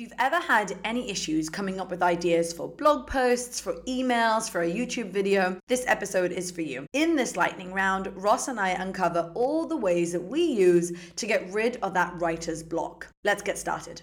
you've ever had any issues coming up with ideas for blog posts, for emails, for a YouTube video, this episode is for you. In this lightning round, Ross and I uncover all the ways that we use to get rid of that writer's block. Let's get started.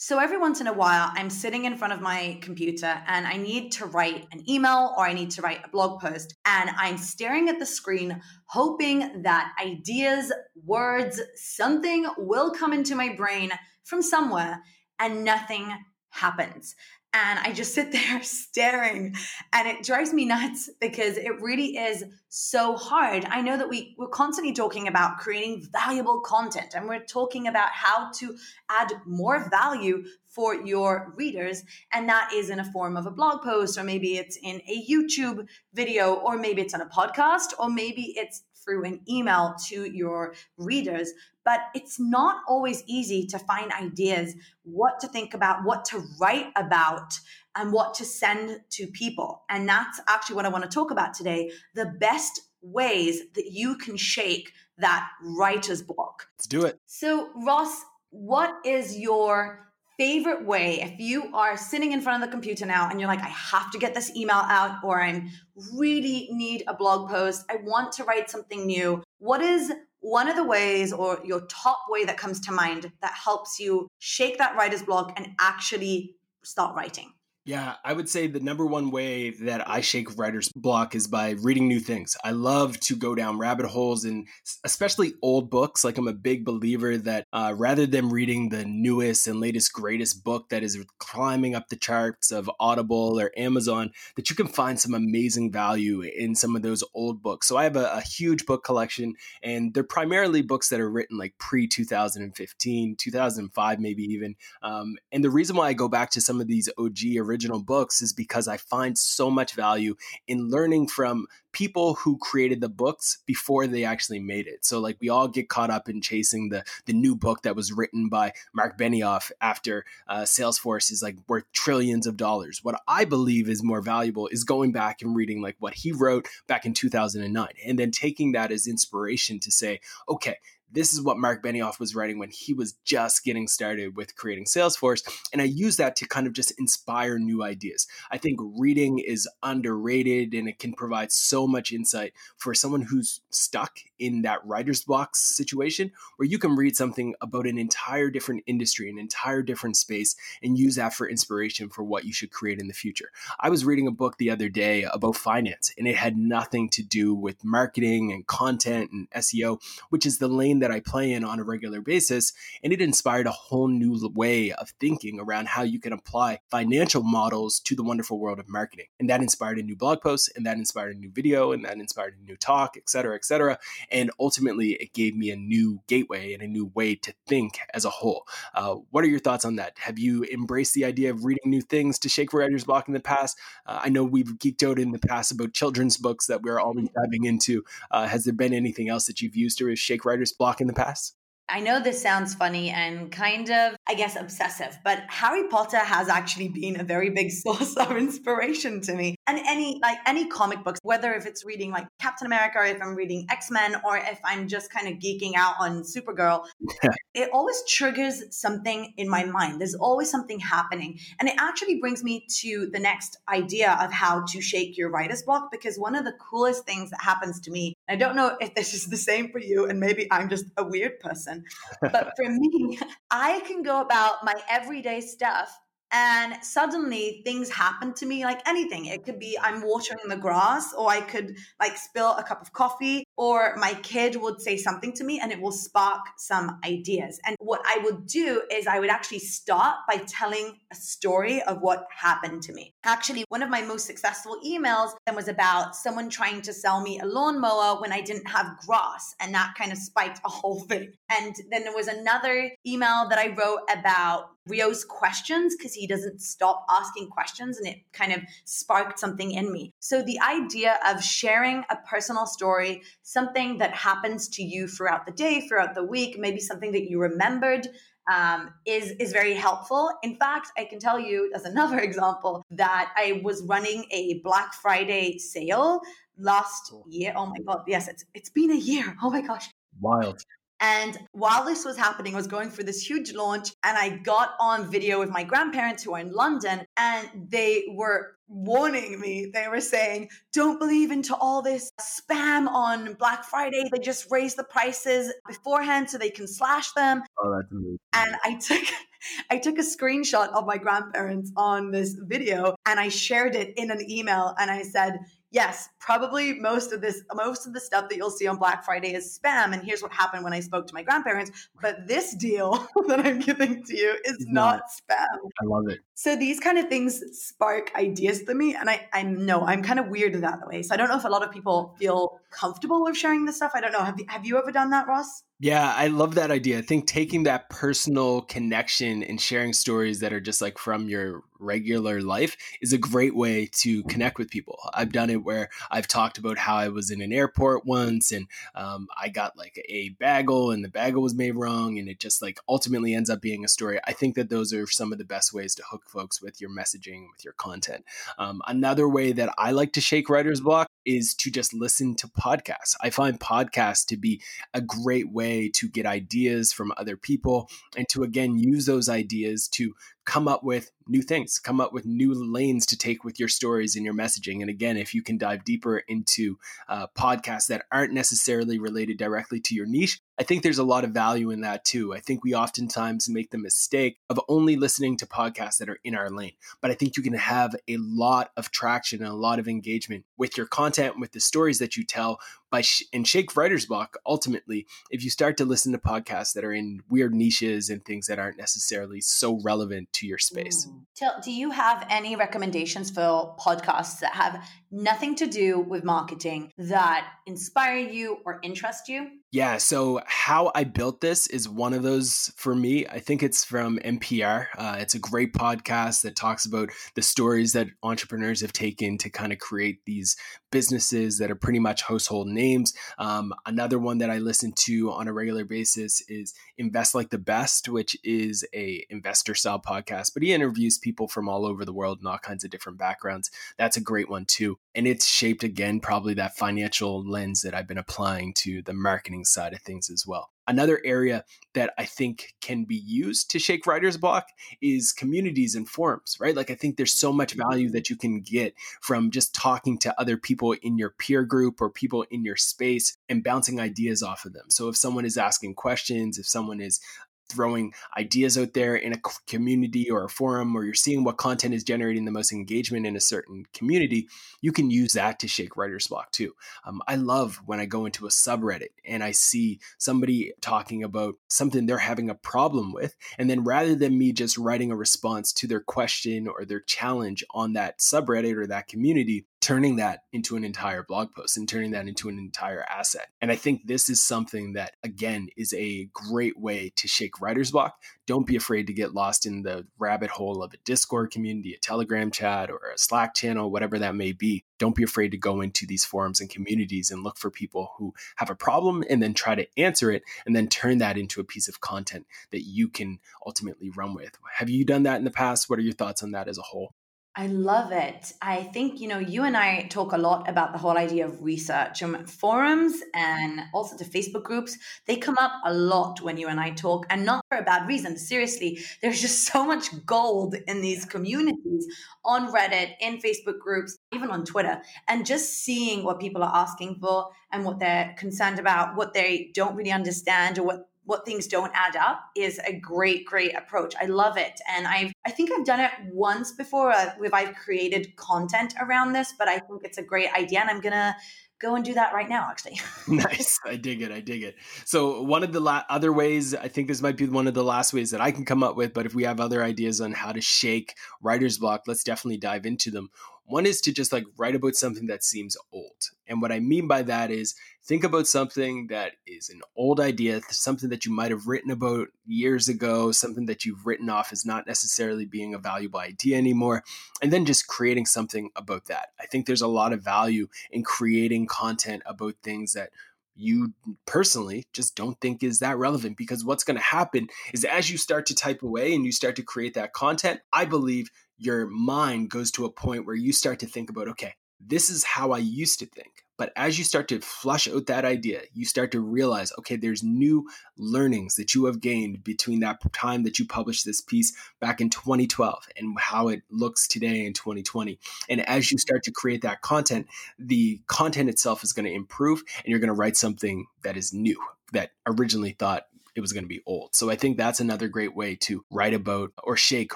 So every once in a while, I'm sitting in front of my computer and I need to write an email or I need to write a blog post. And I'm staring at the screen, hoping that ideas, words, something will come into my brain from somewhere and nothing happens and I just sit there staring and it drives me nuts because it really is so hard. I know that we, we're constantly talking about creating valuable content and we're talking about how to add more value for your readers. And that is in a form of a blog post, or maybe it's in a YouTube video, or maybe it's on a podcast, or maybe it's through an email to your readers. But it's not always easy to find ideas, what to think about, what to write about, and what to send to people. And that's actually what I want to talk about today the best ways that you can shake that writer's block. Let's do it. So, Ross, what is your favorite way if you are sitting in front of the computer now and you're like, I have to get this email out, or I'm really need a blog post, I want to write something new. What is one of the ways or your top way that comes to mind that helps you shake that writer's block and actually start writing? Yeah, I would say the number one way that I shake writer's block is by reading new things. I love to go down rabbit holes and especially old books. Like I'm a big believer that uh, rather than reading the newest and latest, greatest book that is climbing up the charts of Audible or Amazon, that you can find some amazing value in some of those old books. So I have a, a huge book collection, and they're primarily books that are written like pre 2015, 2005, maybe even. Um, and the reason why I go back to some of these OG original original books is because I find so much value in learning from people who created the books before they actually made it. So like we all get caught up in chasing the the new book that was written by Mark Benioff after uh, Salesforce is like worth trillions of dollars. What I believe is more valuable is going back and reading like what he wrote back in 2009 and then taking that as inspiration to say, okay, this is what Mark Benioff was writing when he was just getting started with creating Salesforce. And I use that to kind of just inspire new ideas. I think reading is underrated and it can provide so much insight for someone who's stuck in that writer's block situation where you can read something about an entire different industry, an entire different space, and use that for inspiration for what you should create in the future. I was reading a book the other day about finance and it had nothing to do with marketing and content and SEO, which is the lane that I play in on a regular basis. And it inspired a whole new way of thinking around how you can apply financial models to the wonderful world of marketing. And that inspired a new blog post, and that inspired a new video, and that inspired a new talk, et cetera, et cetera. And ultimately, it gave me a new gateway and a new way to think as a whole. Uh, what are your thoughts on that? Have you embraced the idea of reading new things to shake writer's block in the past? Uh, I know we've geeked out in the past about children's books that we're always diving into. Uh, has there been anything else that you've used to shake writer's block? In the past? I know this sounds funny and kind of, I guess, obsessive, but Harry Potter has actually been a very big source of inspiration to me. And any, like any comic books, whether if it's reading like Captain America, or if I'm reading X Men, or if I'm just kind of geeking out on Supergirl, it always triggers something in my mind. There's always something happening. And it actually brings me to the next idea of how to shake your writer's block, because one of the coolest things that happens to me, I don't know if this is the same for you, and maybe I'm just a weird person but for me, I can go about my everyday stuff and suddenly things happen to me like anything. It could be i'm watering the grass or i could like spill a cup of coffee or my kid would say something to me and it will spark some ideas. And what i would do is i would actually start by telling a story of what happened to me. Actually one of my most successful emails then was about someone trying to sell me a lawnmower when i didn't have grass and that kind of spiked a whole thing. And then there was another email that i wrote about Rio's questions because he doesn't stop asking questions and it kind of sparked something in me. So the idea of sharing a personal story, something that happens to you throughout the day, throughout the week, maybe something that you remembered um, is is very helpful. In fact, I can tell you as another example that I was running a Black Friday sale last year. Oh my god, yes, it's it's been a year. Oh my gosh. Wild. And while this was happening, I was going for this huge launch and I got on video with my grandparents who are in London and they were warning me. They were saying, don't believe into all this spam on Black Friday. They just raise the prices beforehand so they can slash them. Oh, that's amazing. And I took I took a screenshot of my grandparents on this video and I shared it in an email and I said, yes, probably most of this, most of the stuff that you'll see on Black Friday is spam. And here's what happened when I spoke to my grandparents. But this deal that I'm giving to you is not, not spam. I love it. So these kind of things spark ideas to me. And I, I know I'm kind of weird in that way. So I don't know if a lot of people feel comfortable with sharing this stuff. I don't know. Have you, have you ever done that, Ross? Yeah, I love that idea. I think taking that personal connection and sharing stories that are just like from your regular life is a great way to connect with people. I've done it where I've talked about how I was in an airport once and um, I got like a bagel and the bagel was made wrong and it just like ultimately ends up being a story. I think that those are some of the best ways to hook folks with your messaging, with your content. Um, another way that I like to shake writer's block is to just listen to podcasts. I find podcasts to be a great way to get ideas from other people and to again use those ideas to come up with new things, come up with new lanes to take with your stories and your messaging. And again, if you can dive deeper into uh, podcasts that aren't necessarily related directly to your niche, I think there's a lot of value in that too. I think we oftentimes make the mistake of only listening to podcasts that are in our lane. But I think you can have a lot of traction and a lot of engagement with your content, with the stories that you tell by sh- and shake writer's block ultimately if you start to listen to podcasts that are in weird niches and things that aren't necessarily so relevant to your space. Mm. Do you have any recommendations for podcasts that have nothing to do with marketing that inspire you or interest you? Yeah. So, how I built this is one of those for me. I think it's from NPR. Uh, it's a great podcast that talks about the stories that entrepreneurs have taken to kind of create these businesses that are pretty much household names. Um, another one that I listen to on a regular basis is Invest Like the Best, which is a investor style podcast. But he interviews people from all over the world and all kinds of different backgrounds. That's a great one too and it's shaped again probably that financial lens that I've been applying to the marketing side of things as well. Another area that I think can be used to shake writer's block is communities and forums, right? Like I think there's so much mm-hmm. value that you can get from just talking to other people in your peer group or people in your space and bouncing ideas off of them. So if someone is asking questions, if someone is throwing ideas out there in a community or a forum or you're seeing what content is generating the most engagement in a certain community you can use that to shake writer's block too. Um, i love when i go into a subreddit and i see somebody talking about something they're having a problem with and then rather than me just writing a response to their question or their challenge on that subreddit or that community turning that into an entire blog post and turning that into an entire asset. And I think this is something that, again, is a great way to shake writer's block. Don't be afraid to get lost in the rabbit hole of a Discord community, a Telegram chat, or a Slack channel, whatever that may be. Don't be afraid to go into these forums and communities and look for people who have a problem and then try to answer it and then turn that into a piece of content that you can ultimately run with. Have you done that in the past? What are your thoughts on that as a whole? I love it. I think, you know, you and I talk a lot about the whole idea of research and forums and also the Facebook groups. They come up a lot when you and I talk, and not for a bad reason. Seriously, there's just so much gold in these communities on Reddit, in Facebook groups, even on Twitter, and just seeing what people are asking for and what they're concerned about, what they don't really understand, or what what things don't add up is a great great approach. I love it. And i've i think i've done it once before uh, if i've created content around this but i think it's a great idea and i'm gonna go and do that right now actually. Nice. I dig it. I dig it. So one of the la- other ways i think this might be one of the last ways that i can come up with but if we have other ideas on how to shake writer's block let's definitely dive into them one is to just like write about something that seems old. And what I mean by that is think about something that is an old idea, something that you might have written about years ago, something that you've written off as not necessarily being a valuable idea anymore, and then just creating something about that. I think there's a lot of value in creating content about things that you personally just don't think is that relevant because what's going to happen is as you start to type away and you start to create that content, I believe your mind goes to a point where you start to think about, okay, this is how I used to think. But as you start to flush out that idea, you start to realize, okay, there's new learnings that you have gained between that time that you published this piece back in 2012 and how it looks today in 2020. And as you start to create that content, the content itself is going to improve and you're going to write something that is new that originally thought it was going to be old. So I think that's another great way to write about or shake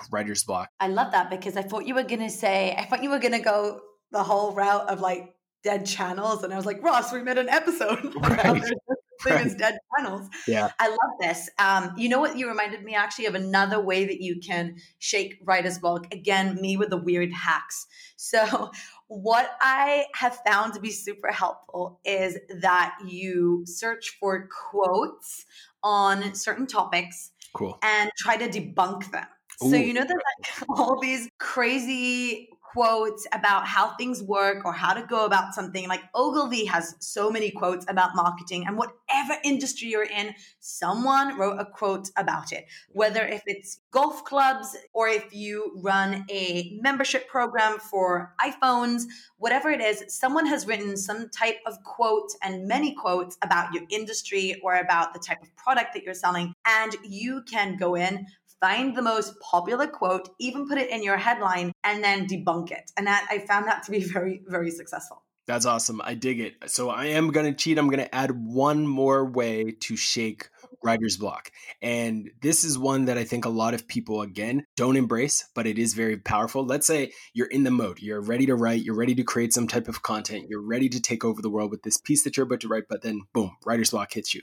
writer's block. I love that because I thought you were going to say, I thought you were going to go the whole route of like dead channels. And I was like, Ross, we made an episode. Right. Is dead channels. Yeah. I love this. Um, you know what? You reminded me actually of another way that you can shake writer's block. Again, me with the weird hacks. So, what I have found to be super helpful is that you search for quotes on certain topics cool. and try to debunk them. Ooh. So, you know, there's like all these crazy quotes about how things work or how to go about something. Like Ogilvy has so many quotes about marketing, and whatever industry you're in, someone wrote a quote about it. Whether if it's golf clubs or if you run a membership program for iPhones, whatever it is, someone has written some type of quote and many quotes about your industry or about the type of product that you're selling. And you can go in, find the most popular quote, even put it in your headline, and then debunk it. And that I found that to be very, very successful. That's awesome. I dig it. So I am going to cheat. I'm going to add one more way to shake writer's block. And this is one that I think a lot of people, again, don't embrace, but it is very powerful. Let's say you're in the mode, you're ready to write, you're ready to create some type of content, you're ready to take over the world with this piece that you're about to write, but then boom, writer's block hits you.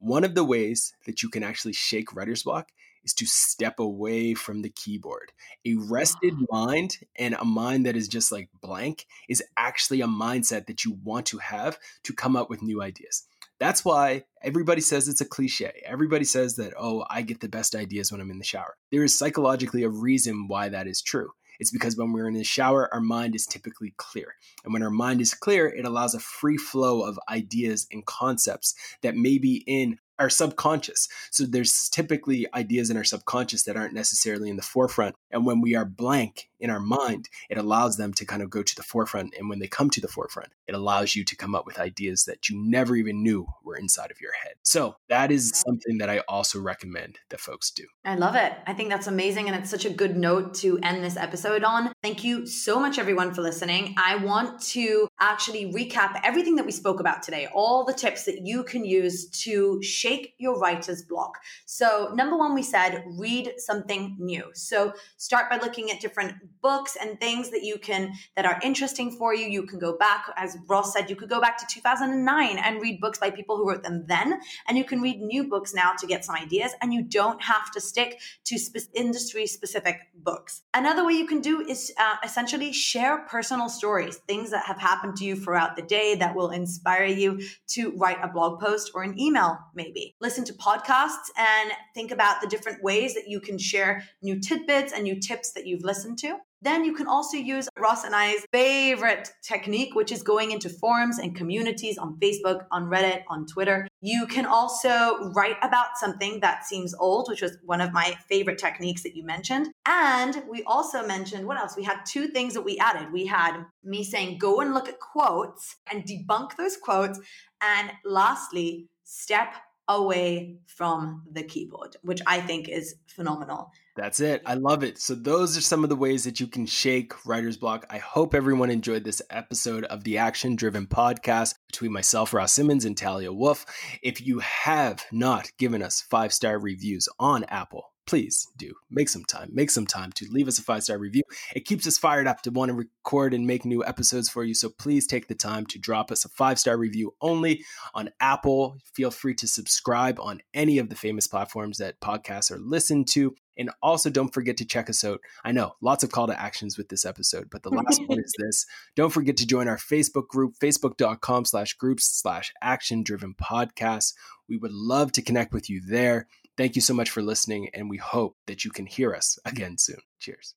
One of the ways that you can actually shake writer's block is to step away from the keyboard. A rested mind and a mind that is just like blank is actually a mindset that you want to have to come up with new ideas. That's why everybody says it's a cliche. Everybody says that, oh, I get the best ideas when I'm in the shower. There is psychologically a reason why that is true. It's because when we're in the shower, our mind is typically clear. And when our mind is clear, it allows a free flow of ideas and concepts that may be in our subconscious. So there's typically ideas in our subconscious that aren't necessarily in the forefront. And when we are blank in our mind, it allows them to kind of go to the forefront. And when they come to the forefront, it allows you to come up with ideas that you never even knew were inside of your head. So that is something that I also recommend that folks do. I love it. I think that's amazing. And it's such a good note to end this episode on. Thank you so much, everyone, for listening. I want to actually recap everything that we spoke about today, all the tips that you can use to shake your writer's block. So, number one, we said read something new. So, start by looking at different books and things that you can that are interesting for you. You can go back, as Ross said, you could go back to 2009 and read books by people who wrote them then, and you can read new books now to get some ideas. And you don't have to stick to spe- industry specific books. Another way you can do is uh, essentially share personal stories, things that have happened to you throughout the day that will inspire you to write a blog post or an email, maybe. Listen to podcasts and think about the different ways that you can share new tidbits and new tips that you've listened to. Then you can also use Ross and I's favorite technique, which is going into forums and communities on Facebook, on Reddit, on Twitter. You can also write about something that seems old, which was one of my favorite techniques that you mentioned. And we also mentioned what else? We had two things that we added. We had me saying, go and look at quotes and debunk those quotes. And lastly, step away from the keyboard, which I think is phenomenal. That's it. I love it. So, those are some of the ways that you can shake writer's block. I hope everyone enjoyed this episode of the Action Driven Podcast between myself, Ross Simmonds, and Talia Wolf. If you have not given us five star reviews on Apple, please do make some time make some time to leave us a five star review it keeps us fired up to want to record and make new episodes for you so please take the time to drop us a five star review only on apple feel free to subscribe on any of the famous platforms that podcasts are listened to and also don't forget to check us out i know lots of call to actions with this episode but the last one is this don't forget to join our facebook group facebook.com slash groups slash action driven podcast we would love to connect with you there Thank you so much for listening, and we hope that you can hear us again soon. Cheers.